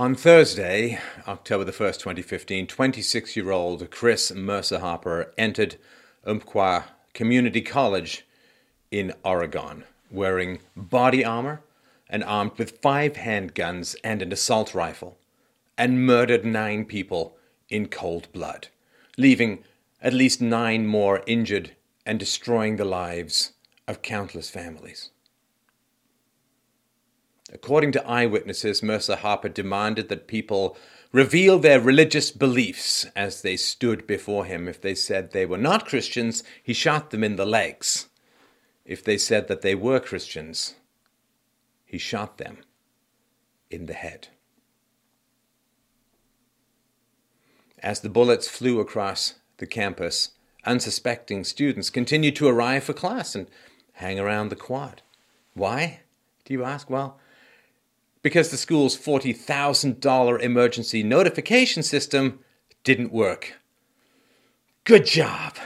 On Thursday, October the 1st, 2015, 26 year old Chris Mercer Harper entered Umpqua Community College in Oregon wearing body armor and armed with five handguns and an assault rifle, and murdered nine people in cold blood, leaving at least nine more injured and destroying the lives of countless families. According to eyewitnesses, Mercer Harper demanded that people reveal their religious beliefs as they stood before him. If they said they were not Christians, he shot them in the legs. If they said that they were Christians, he shot them in the head. As the bullets flew across the campus, unsuspecting students continued to arrive for class and hang around the quad. Why, do you ask? Well, because the school's $40,000 emergency notification system didn't work. Good job.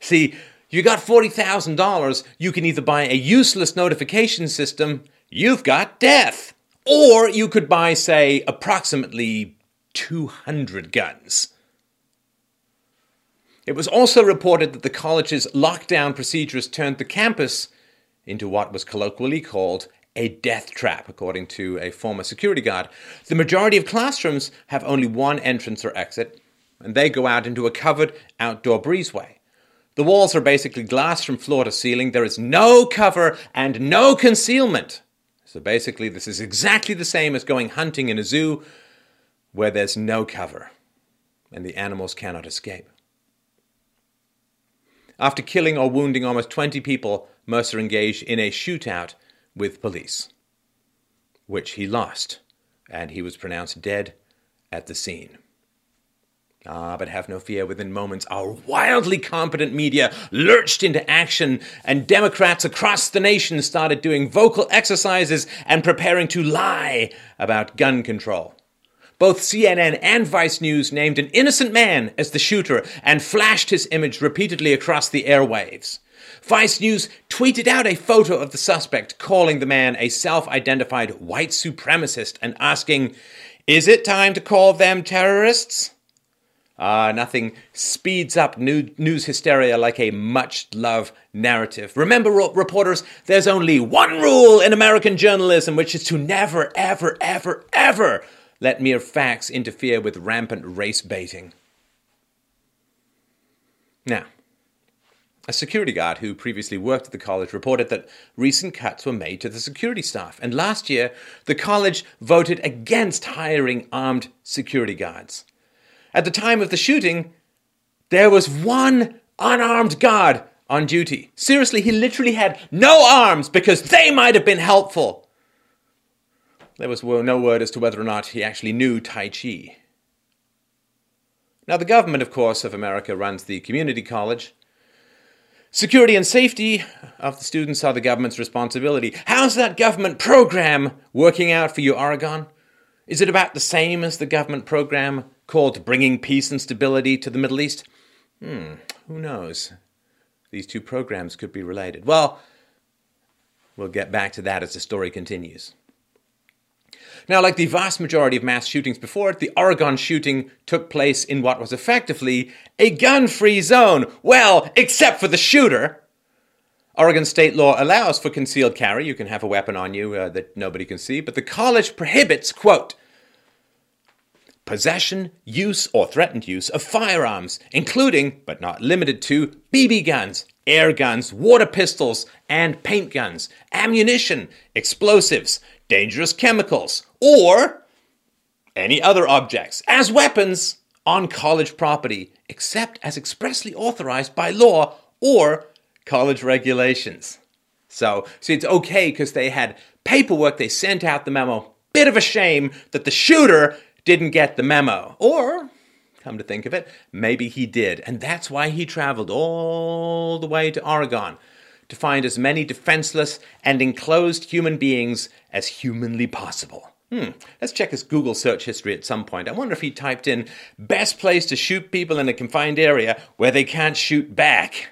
See, you got $40,000, you can either buy a useless notification system, you've got death. Or you could buy, say, approximately 200 guns. It was also reported that the college's lockdown procedures turned the campus into what was colloquially called a death trap, according to a former security guard. The majority of classrooms have only one entrance or exit, and they go out into a covered outdoor breezeway. The walls are basically glass from floor to ceiling. There is no cover and no concealment. So basically, this is exactly the same as going hunting in a zoo where there's no cover and the animals cannot escape. After killing or wounding almost 20 people, Mercer engaged in a shootout with police, which he lost, and he was pronounced dead at the scene. Ah, but have no fear, within moments, our wildly competent media lurched into action, and Democrats across the nation started doing vocal exercises and preparing to lie about gun control. Both CNN and Vice News named an innocent man as the shooter and flashed his image repeatedly across the airwaves. Vice News tweeted out a photo of the suspect, calling the man a self identified white supremacist and asking, Is it time to call them terrorists? Ah, uh, nothing speeds up news hysteria like a much loved narrative. Remember, reporters, there's only one rule in American journalism, which is to never, ever, ever, ever let mere facts interfere with rampant race baiting. Now, a security guard who previously worked at the college reported that recent cuts were made to the security staff, and last year the college voted against hiring armed security guards. At the time of the shooting, there was one unarmed guard on duty. Seriously, he literally had no arms because they might have been helpful. There was no word as to whether or not he actually knew Tai Chi. Now, the government, of course, of America runs the community college, Security and safety of the students are the government's responsibility. How's that government program working out for you, Oregon? Is it about the same as the government program called Bringing Peace and Stability to the Middle East? Hmm, who knows? These two programs could be related. Well, we'll get back to that as the story continues. Now, like the vast majority of mass shootings before it, the Oregon shooting took place in what was effectively a gun free zone. Well, except for the shooter. Oregon state law allows for concealed carry. You can have a weapon on you uh, that nobody can see, but the college prohibits, quote, possession, use, or threatened use of firearms, including, but not limited to, BB guns, air guns, water pistols, and paint guns, ammunition, explosives, dangerous chemicals, or any other objects as weapons on college property, except as expressly authorized by law or college regulations. So, see, it's okay because they had paperwork, they sent out the memo. Bit of a shame that the shooter didn't get the memo. Or, come to think of it, maybe he did. And that's why he traveled all the way to Oregon to find as many defenseless and enclosed human beings as humanly possible. Hmm, let's check his Google search history at some point. I wonder if he typed in best place to shoot people in a confined area where they can't shoot back.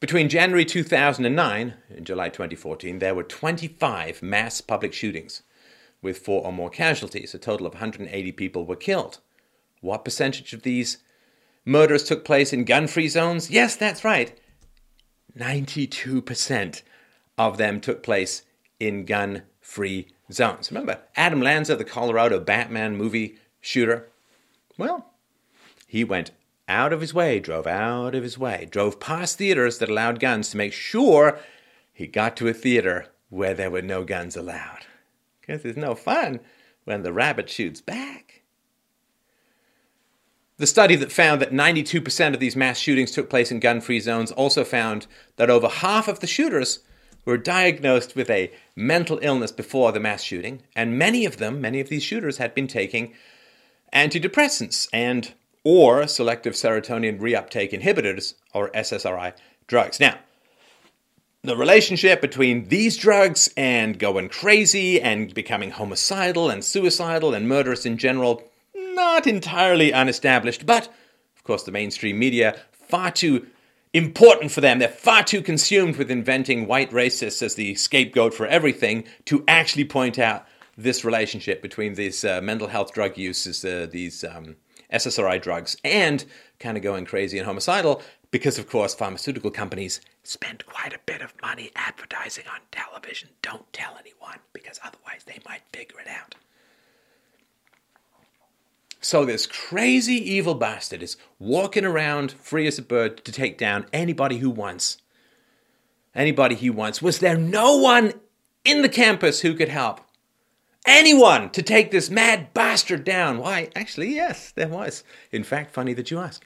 Between January 2009 and July 2014, there were 25 mass public shootings. with four or more casualties. A total of 180 people were killed. What percentage of these murders took place in gun free zones? Yes, that's right. 92% of them took place in gun free zones. Remember Adam Lanza, the Colorado Batman movie shooter? Well, he went out of his way, drove out of his way, drove past theaters that allowed guns to make sure he got to a theater where there were no guns allowed. Because it's no fun when the rabbit shoots back. The study that found that 92% of these mass shootings took place in gun free zones also found that over half of the shooters were diagnosed with a mental illness before the mass shooting, and many of them, many of these shooters, had been taking antidepressants and or selective serotonin reuptake inhibitors or SSRI drugs. Now, the relationship between these drugs and going crazy and becoming homicidal and suicidal and murderous in general, not entirely unestablished, but of course the mainstream media far too important for them. They're far too consumed with inventing white racists as the scapegoat for everything to actually point out this relationship between these uh, mental health drug uses, uh, these um, SSRI drugs, and kind of going crazy and homicidal because, of course, pharmaceutical companies spend quite a bit of money advertising on television. Don't tell anyone because otherwise they might figure it out. So, this crazy evil bastard is walking around free as a bird to take down anybody who wants. Anybody he wants. Was there no one in the campus who could help? Anyone to take this mad bastard down? Why, actually, yes, there was. In fact, funny that you ask.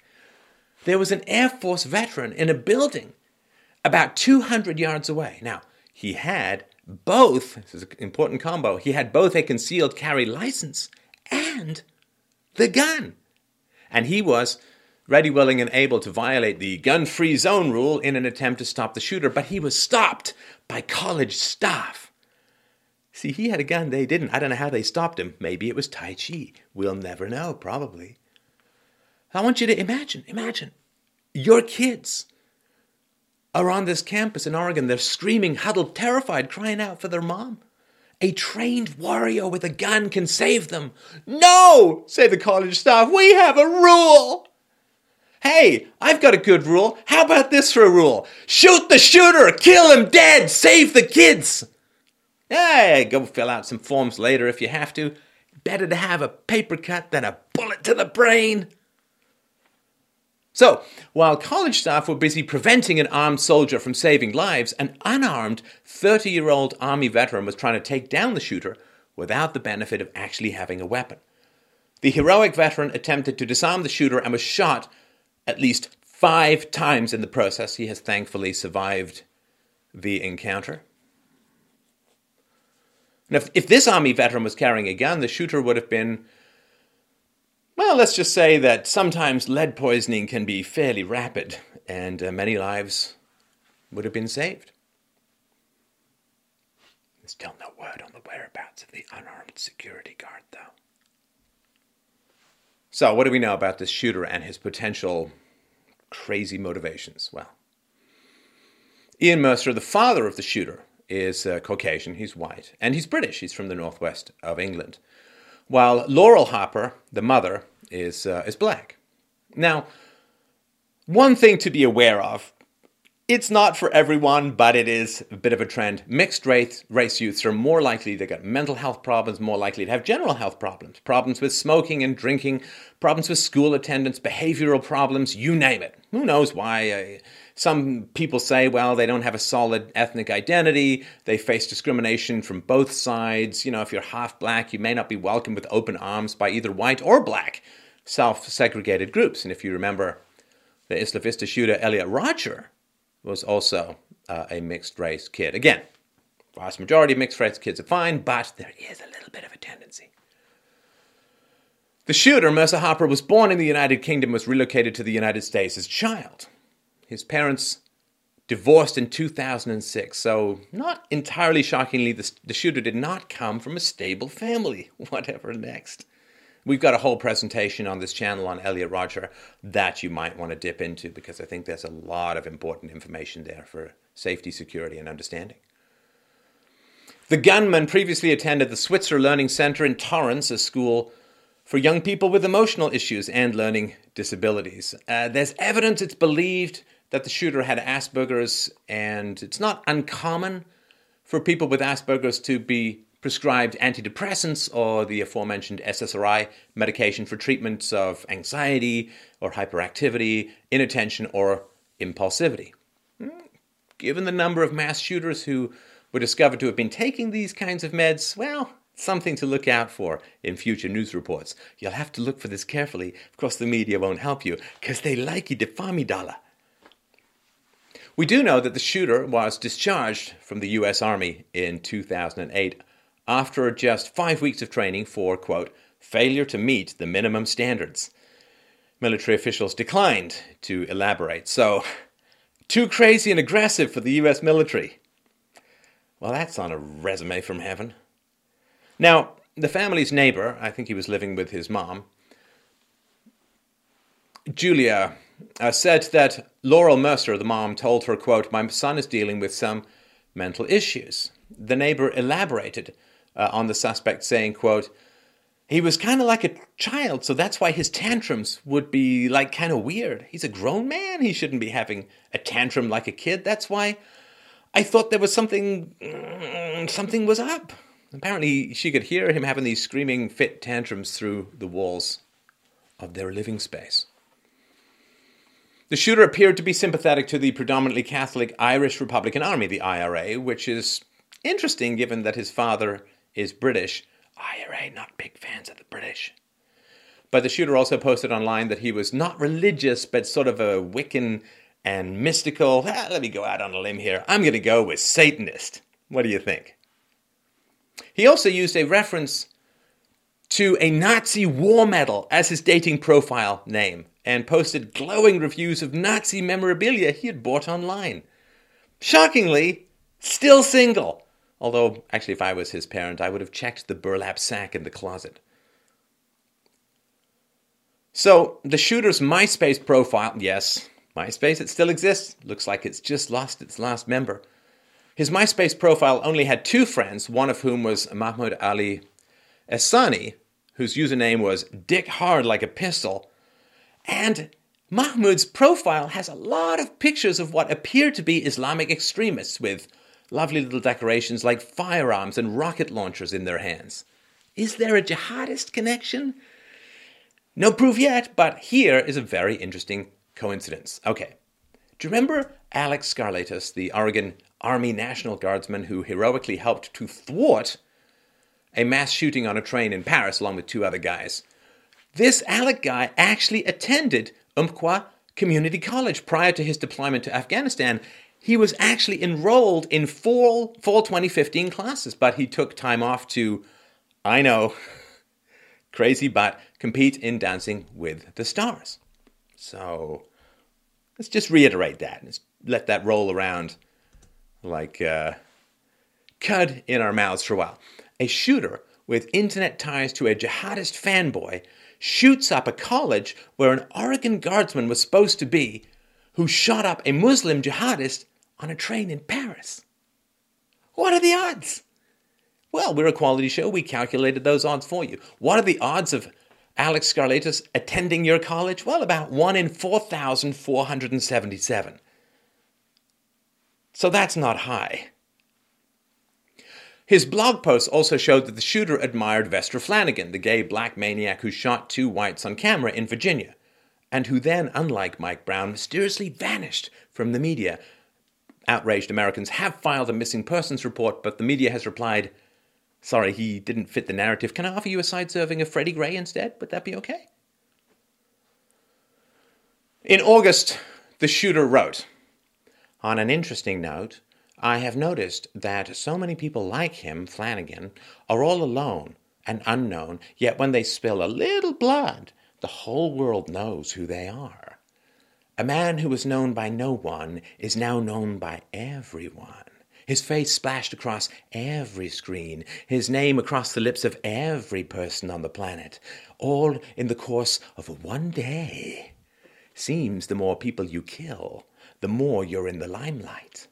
There was an Air Force veteran in a building about 200 yards away. Now, he had both, this is an important combo, he had both a concealed carry license and the gun. And he was ready, willing, and able to violate the gun free zone rule in an attempt to stop the shooter, but he was stopped by college staff. See, he had a gun, they didn't. I don't know how they stopped him. Maybe it was Tai Chi. We'll never know, probably. I want you to imagine, imagine, your kids are on this campus in Oregon. They're screaming, huddled, terrified, crying out for their mom. A trained warrior with a gun can save them. No, say the college staff, we have a rule. Hey, I've got a good rule. How about this for a rule? Shoot the shooter, kill him dead, save the kids. Hey, go fill out some forms later if you have to. Better to have a paper cut than a bullet to the brain. So, while college staff were busy preventing an armed soldier from saving lives, an unarmed 30 year old Army veteran was trying to take down the shooter without the benefit of actually having a weapon. The heroic veteran attempted to disarm the shooter and was shot at least five times in the process. He has thankfully survived the encounter. If, if this Army veteran was carrying a gun, the shooter would have been well, let's just say that sometimes lead poisoning can be fairly rapid, and uh, many lives would have been saved. There's still no word on the whereabouts of the unarmed security guard, though. So, what do we know about this shooter and his potential crazy motivations? Well, Ian Mercer, the father of the shooter, is uh, Caucasian, he's white, and he's British, he's from the northwest of England while Laurel Harper, the mother, is, uh, is black. Now, one thing to be aware of it's not for everyone, but it is a bit of a trend. Mixed race, race youths are more likely to get mental health problems, more likely to have general health problems, problems with smoking and drinking, problems with school attendance, behavioral problems, you name it. Who knows why? Some people say, well, they don't have a solid ethnic identity. They face discrimination from both sides. You know, if you're half black, you may not be welcomed with open arms by either white or black self segregated groups. And if you remember, the Isla Vista shooter, Elliot Rodger, was also uh, a mixed race kid. Again, vast majority of mixed race kids are fine, but there is a little bit of a tendency. The shooter, Mercer Harper, was born in the United Kingdom, was relocated to the United States as a child. His parents divorced in 2006, so not entirely shockingly, the, the shooter did not come from a stable family. Whatever next. We've got a whole presentation on this channel on Elliot Rodger that you might want to dip into because I think there's a lot of important information there for safety, security, and understanding. The gunman previously attended the Switzer Learning Center in Torrance, a school for young people with emotional issues and learning disabilities. Uh, there's evidence it's believed that the shooter had Asperger's, and it's not uncommon for people with Asperger's to be prescribed antidepressants or the aforementioned SSRI medication for treatments of anxiety or hyperactivity, inattention, or impulsivity. Hmm, given the number of mass shooters who were discovered to have been taking these kinds of meds, well, something to look out for in future news reports. You'll have to look for this carefully. Of course, the media won't help you because they like you to dollar. We do know that the shooter was discharged from the US Army in 2008 after just five weeks of training for, quote, failure to meet the minimum standards. Military officials declined to elaborate. So, too crazy and aggressive for the US military. Well, that's on a resume from heaven. Now, the family's neighbor, I think he was living with his mom, Julia, uh, said that Laurel Mercer, the mom, told her, quote, My son is dealing with some mental issues. The neighbor elaborated uh, on the suspect, saying, quote, he was kind of like a child, so that's why his tantrums would be like kind of weird. He's a grown man. He shouldn't be having a tantrum like a kid. That's why I thought there was something, mm, something was up. Apparently, she could hear him having these screaming fit tantrums through the walls of their living space. The shooter appeared to be sympathetic to the predominantly Catholic Irish Republican Army, the IRA, which is interesting given that his father is British. IRA, not big fans of the British. But the shooter also posted online that he was not religious, but sort of a Wiccan and mystical. Ah, let me go out on a limb here. I'm going to go with Satanist. What do you think? He also used a reference to a Nazi war medal as his dating profile name and posted glowing reviews of Nazi memorabilia he had bought online. Shockingly, still single. Although, actually, if I was his parent, I would have checked the burlap sack in the closet. So, the shooter's MySpace profile, yes, MySpace, it still exists. Looks like it's just lost its last member. His MySpace profile only had two friends, one of whom was Mahmoud Ali Essani, whose username was Dick Hard Like a Pistol. And Mahmoud's profile has a lot of pictures of what appear to be Islamic extremists with lovely little decorations like firearms and rocket launchers in their hands. Is there a jihadist connection? No proof yet, but here is a very interesting coincidence. Okay. Do you remember Alex Skarlatos, the Oregon Army National Guardsman who heroically helped to thwart a mass shooting on a train in Paris along with two other guys? This Alek guy actually attended Umpqua Community College prior to his deployment to Afghanistan he was actually enrolled in fall fall 2015 classes, but he took time off to, I know, crazy, but compete in Dancing with the Stars. So let's just reiterate that. Let's let that roll around like uh, cud in our mouths for a while. A shooter with internet ties to a jihadist fanboy shoots up a college where an Oregon guardsman was supposed to be, who shot up a Muslim jihadist on a train in Paris. What are the odds? Well, we're a quality show. We calculated those odds for you. What are the odds of Alex Skarlatos attending your college? Well, about 1 in 4,477. So that's not high. His blog posts also showed that the shooter admired Vester Flanagan, the gay black maniac who shot two whites on camera in Virginia, and who then, unlike Mike Brown, mysteriously vanished from the media outraged Americans have filed a missing persons report, but the media has replied, sorry, he didn't fit the narrative. Can I offer you a side serving of Freddie Gray instead? Would that be okay? In August, the shooter wrote, On an interesting note, I have noticed that so many people like him, Flanagan, are all alone and unknown, yet when they spill a little blood, the whole world knows who they are. A man who was known by no one is now known by everyone. His face splashed across every screen, his name across the lips of every person on the planet, all in the course of one day. Seems the more people you kill, the more you're in the limelight.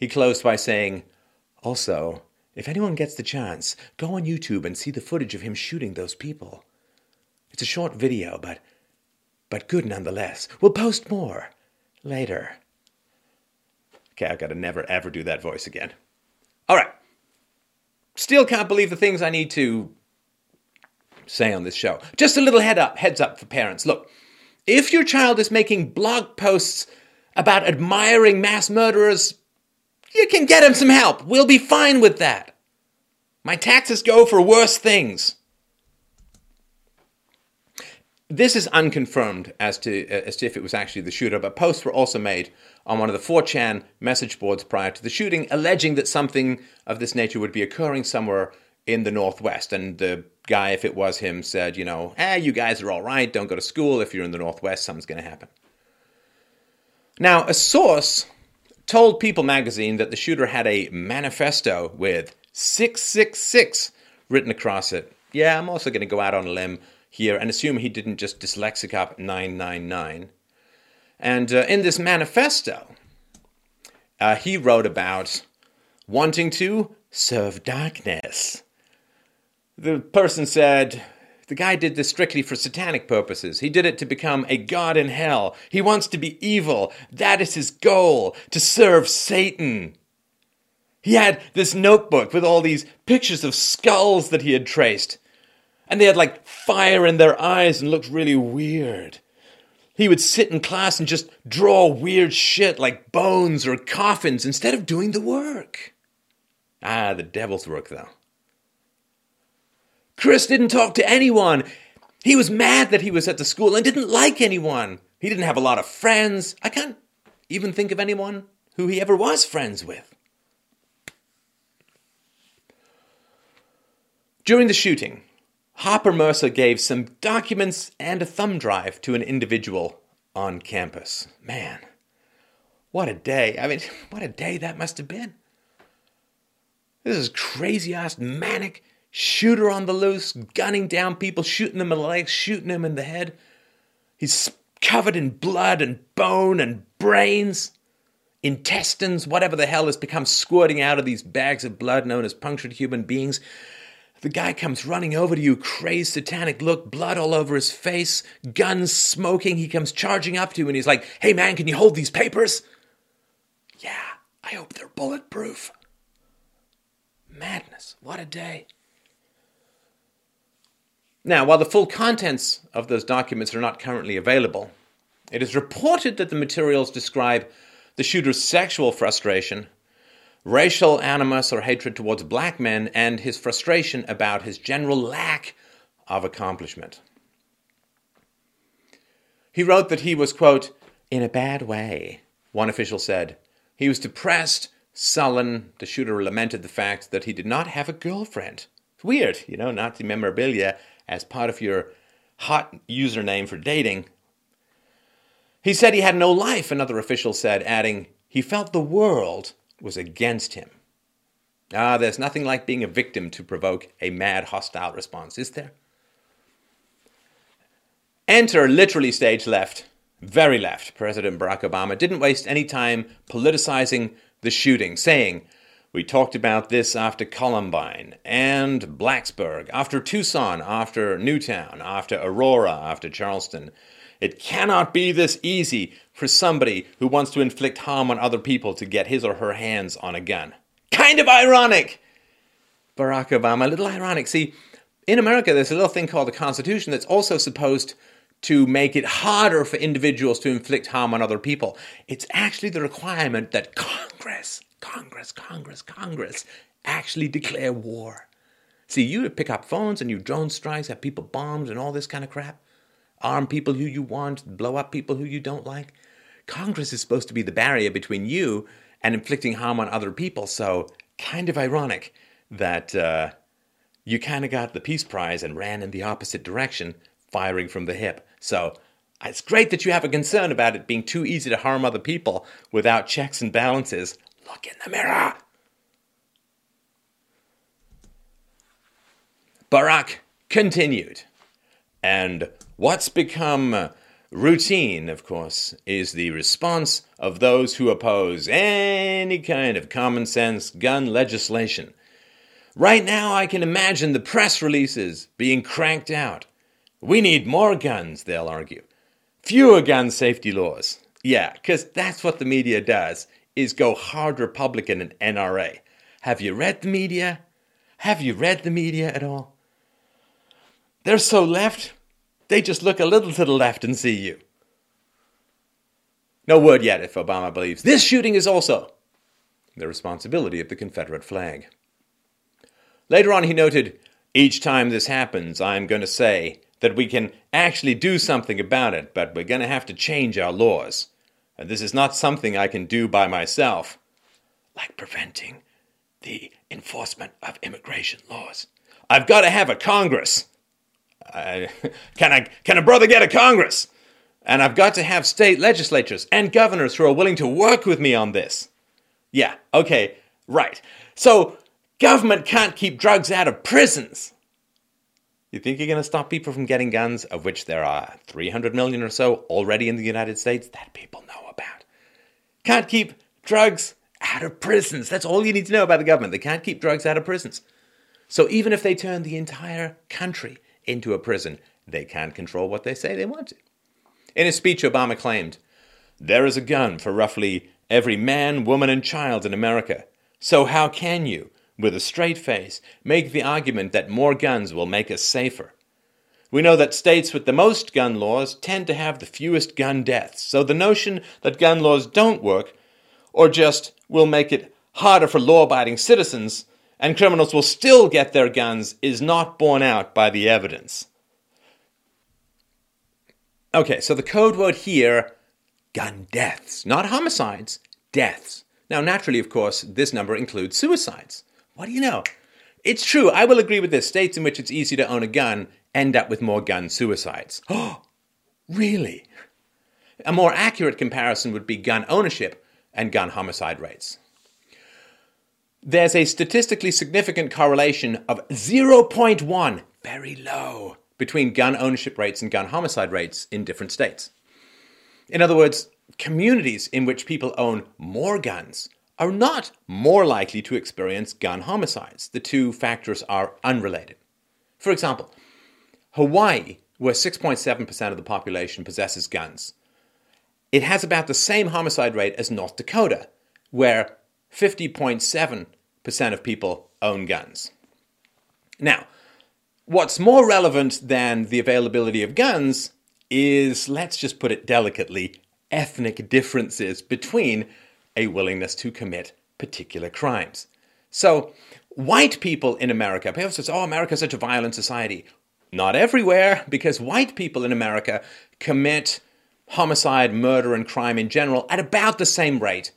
He closed by saying, Also, If anyone gets the chance, go on YouTube and see the footage of him shooting those people. It's a short video, but but good nonetheless. We'll post more later. Okay, I've got to never ever do that voice again. All right. Still can't believe the things I need to say on this show. Just a little head up, heads up for parents. Look, if your child is making blog posts about admiring mass murderers, you can get him some help. We'll be fine with that. My taxes go for worse things. This is unconfirmed as to uh, as to if it was actually the shooter, but posts were also made on one of the 4chan message boards prior to the shooting, alleging that something of this nature would be occurring somewhere in the northwest. And the guy, if it was him, said, you know, eh, you guys are all right. Don't go to school. If you're in the northwest, something's going to happen. Now, a source told People magazine that the shooter had a manifesto with 666 written across it. Yeah, I'm also going to go out on a limb here and assume he didn't just dyslexic up 999. And uh, in this manifesto, uh, he wrote about wanting to serve darkness. The person said, the guy did this strictly for satanic purposes. He did it to become a god in hell. He wants to be evil. That is his goal, to serve Satan. He had this notebook with all these pictures of skulls that he had traced and they had like fire in their eyes and looked really weird. He would sit in class and just draw weird shit like bones or coffins instead of doing the work. Ah, the devil's work, though. Chris didn't talk to anyone. He was mad that he was at the school and didn't like anyone. He didn't have a lot of friends. I can't even think of anyone who he ever was friends with. During the shooting, Harper Mercer gave some documents and a thumb drive to an individual on campus. Man, what a day. I mean, what a day that must have been. This is crazy ass manic shooter on the loose, gunning down people, shooting them in the legs, shooting them in the head. He's covered in blood and bone and brains, intestines, whatever the hell has become squirting out of these bags of blood known as punctured human beings. The guy comes running over to you, crazed, satanic look, blood all over his face, guns smoking. He comes charging up to you and he's like, Hey man, can you hold these papers? Yeah, I hope they're bulletproof. Madness. What a day. Now, while the full contents of those documents are not currently available, it is reported that the materials describe the shooter's sexual frustration racial animus or hatred towards black men, and his frustration about his general lack of accomplishment. He wrote that he was, quote, in a bad way, one official said. He was depressed, sullen. The shooter lamented the fact that he did not have a girlfriend. weird, you know, Nazi memorabilia as part of your hot username for dating. He said he had no life, another official said, adding, he felt the world was against him. Ah, there's nothing like being a victim to provoke a mad, hostile response, is there? Enter literally stage left, very left. President Barack Obama didn't waste any time politicizing the shooting, saying, We talked about this after Columbine and Blacksburg, after Tucson, after Newtown, after Aurora, after Charleston. It cannot be this easy for somebody who wants to inflict harm on other people to get his or her hands on a gun. Kind of ironic! Barack Obama, a little ironic. See, in America, there's a little thing called the Constitution that's also supposed to make it harder for individuals to inflict harm on other people. It's actually the requirement that Congress, Congress, Congress, Congress actually declare war. See, you pick up phones and you drone strikes, have people bombed and all this kind of crap arm people who you want, blow up people who you don't like. Congress is supposed to be the barrier between you and inflicting harm on other people. So, kind of ironic that uh, you kind of got the Peace Prize and ran in the opposite direction, firing from the hip. So, it's great that you have a concern about it being too easy to harm other people without checks and balances. Look in the mirror. Barack continued. And what's become routine, of course, is the response of those who oppose any kind of common sense gun legislation. Right now, I can imagine the press releases being cranked out. We need more guns, they'll argue. Fewer gun safety laws. Yeah, because that's what the media does, is go hard Republican and NRA. Have you read the media? Have you read the media at all? They're so left, they just look a little to the left and see you. No word yet if Obama believes this shooting is also the responsibility of the Confederate flag. Later on, he noted, Each time this happens, I'm going to say that we can actually do something about it, but we're going to have to change our laws. And this is not something I can do by myself, like preventing the enforcement of immigration laws. I've got to have a Congress. I, can, I, can a brother get a Congress? And I've got to have state legislatures and governors who are willing to work with me on this. Yeah, okay, right. So, government can't keep drugs out of prisons. You think you're going to stop people from getting guns, of which there are 300 million or so already in the United States that people know? Can't keep drugs out of prisons. That's all you need to know about the government. They can't keep drugs out of prisons. So even if they turn the entire country into a prison, they can't control what they say they want. In his speech, Obama claimed, There is a gun for roughly every man, woman, and child in America. So how can you, with a straight face, make the argument that more guns will make us safer? We know that states with the most gun laws tend to have the fewest gun deaths, so the notion that gun laws don't work, or just will make it harder for law abiding citizens, and criminals will still get their guns, is not borne out by the evidence. Okay, so the code word here gun deaths, not homicides, deaths. Now, naturally, of course, this number includes suicides. What do you know? It's true, I will agree with this. States in which it's easy to own a gun end up with more gun suicides. Oh, really? A more accurate comparison would be gun ownership and gun homicide rates. There's a statistically significant correlation of 0.1, very low, between gun ownership rates and gun homicide rates in different states. In other words, communities in which people own more guns are not more likely to experience gun homicides. The two factors are unrelated. For example, Hawaii, where 6.7% of the population possesses guns, it has about the same homicide rate as North Dakota, where 50.7% of people own guns. Now, what's more relevant than the availability of guns is, let's just put it delicately, ethnic differences between a willingness to commit particular crimes. So, white people in America, people say, oh, America's such a violent society. Not everywhere, because white people in America commit homicide, murder, and crime in general at about the same rate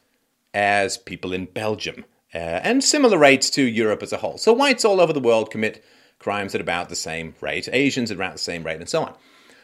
as people in Belgium, uh, and similar rates to Europe as a whole. So, whites all over the world commit crimes at about the same rate, Asians at around the same rate, and so on.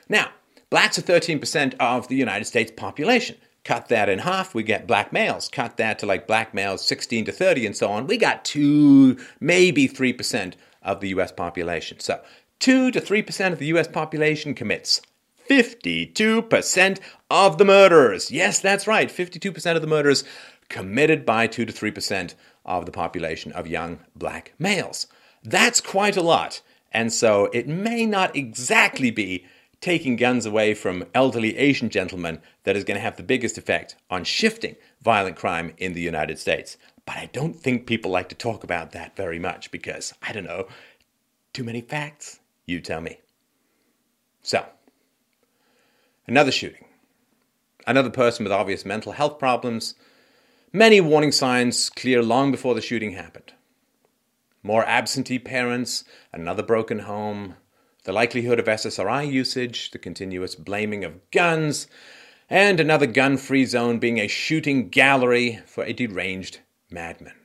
Now, Blacks are 13% of the United States population. Cut that in half, we get black males. Cut that to like black males 16 to 30 and so on. We got 2, maybe 3% of the US population. So 2 to 3% of the US population commits 52% of the murders. Yes, that's right. 52% of the murders committed by 2 to 3% of the population of young black males. That's quite a lot. And so it may not exactly be taking guns away from elderly Asian gentlemen that is going to have the biggest effect on shifting violent crime in the United States. But I don't think people like to talk about that very much because, I don't know, too many facts? You tell me. So, another shooting. Another person with obvious mental health problems. Many warning signs clear long before the shooting happened. More absentee parents, another broken home, the likelihood of SSRI usage, the continuous blaming of guns, and another gun free zone being a shooting gallery for a deranged madman.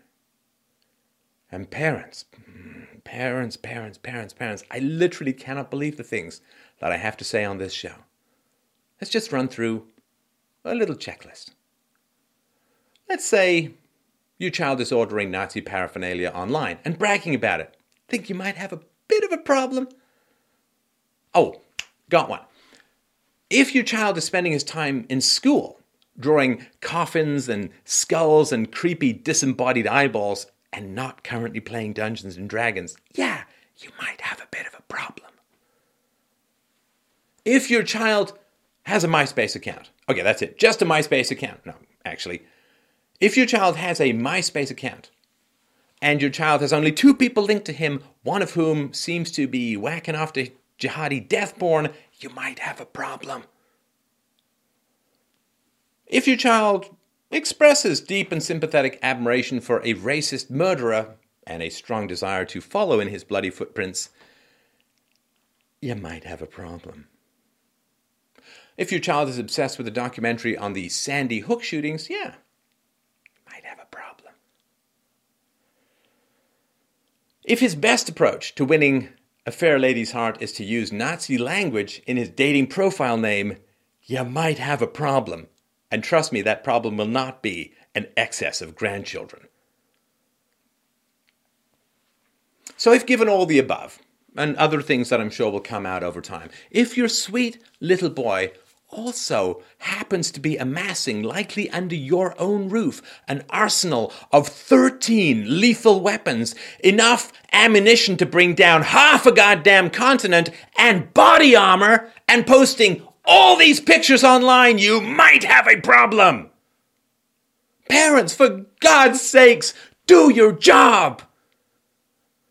And parents, mm, parents, parents, parents, parents, I literally cannot believe the things that I have to say on this show. Let's just run through a little checklist. Let's say your child is ordering Nazi paraphernalia online and bragging about it. Think you might have a bit of a problem? Oh, got one. If your child is spending his time in school drawing coffins and skulls and creepy disembodied eyeballs and not currently playing Dungeons and Dragons, yeah, you might have a bit of a problem. If your child has a MySpace account, okay, that's it, just a MySpace account. No, actually, if your child has a MySpace account and your child has only two people linked to him, one of whom seems to be whacking off to jihadi deathborn, you might have a problem. If your child expresses deep and sympathetic admiration for a racist murderer and a strong desire to follow in his bloody footprints, you might have a problem. If your child is obsessed with a documentary on the Sandy Hook shootings, yeah, might have a problem. If his best approach to winning a fair lady's heart is to use Nazi language in his dating profile name, you might have a problem. And trust me, that problem will not be an excess of grandchildren. So, if given all the above, and other things that I'm sure will come out over time, if your sweet little boy also happens to be amassing, likely under your own roof, an arsenal of 13 lethal weapons, enough ammunition to bring down half a goddamn continent, and body armor, and posting all these pictures online, you might have a problem. Parents, for God's sakes, do your job.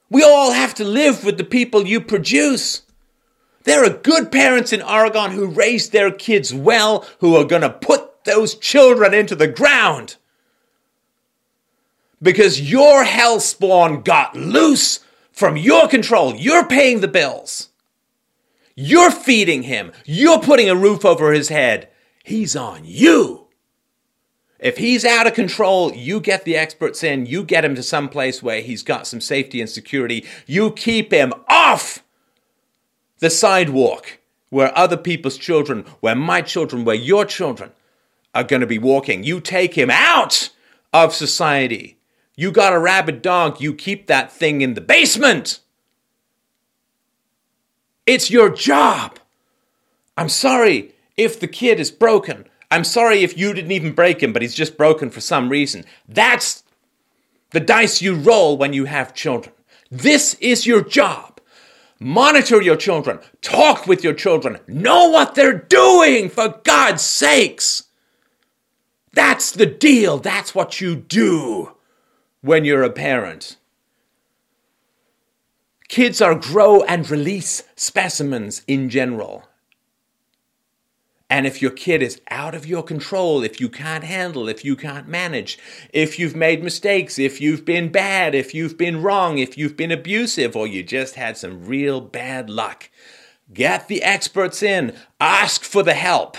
We all have to live with the people you produce. There are good parents in Oregon who raised their kids well, who are going to put those children into the ground. Because your hell spawn got loose from your control. You're paying the bills. You're feeding him. You're putting a roof over his head. He's on you. If he's out of control, you get the experts in, you get him to some place where he's got some safety and security. You keep him off the sidewalk where other people's children, where my children, where your children are going to be walking. You take him out of society. You got a rabid dog, you keep that thing in the basement. It's your job. I'm sorry if the kid is broken. I'm sorry if you didn't even break him, but he's just broken for some reason. That's the dice you roll when you have children. This is your job. Monitor your children. Talk with your children. Know what they're doing, for God's sakes. That's the deal. That's what you do when you're a parent. Kids are grow and release specimens in general. And if your kid is out of your control, if you can't handle, if you can't manage, if you've made mistakes, if you've been bad, if you've been wrong, if you've been abusive, or you just had some real bad luck, get the experts in, ask for the help.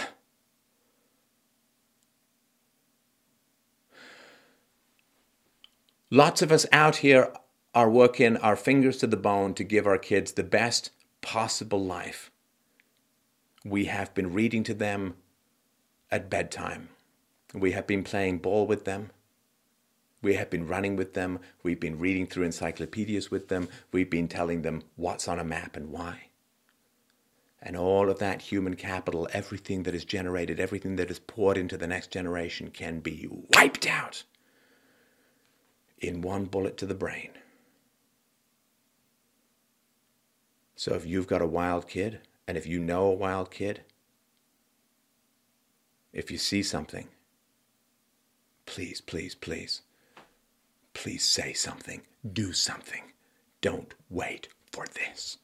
Lots of us out here are working our fingers to the bone to give our kids the best possible life. We have been reading to them at bedtime. We have been playing ball with them. We have been running with them. We've been reading through encyclopedias with them. We've been telling them what's on a map and why. And all of that human capital, everything that is generated, everything that is poured into the next generation can be wiped out in one bullet to the brain. So if you've got a wild kid, and if you know a wild kid, if you see something, please, please, please, please say something. Do something. Don't wait for this.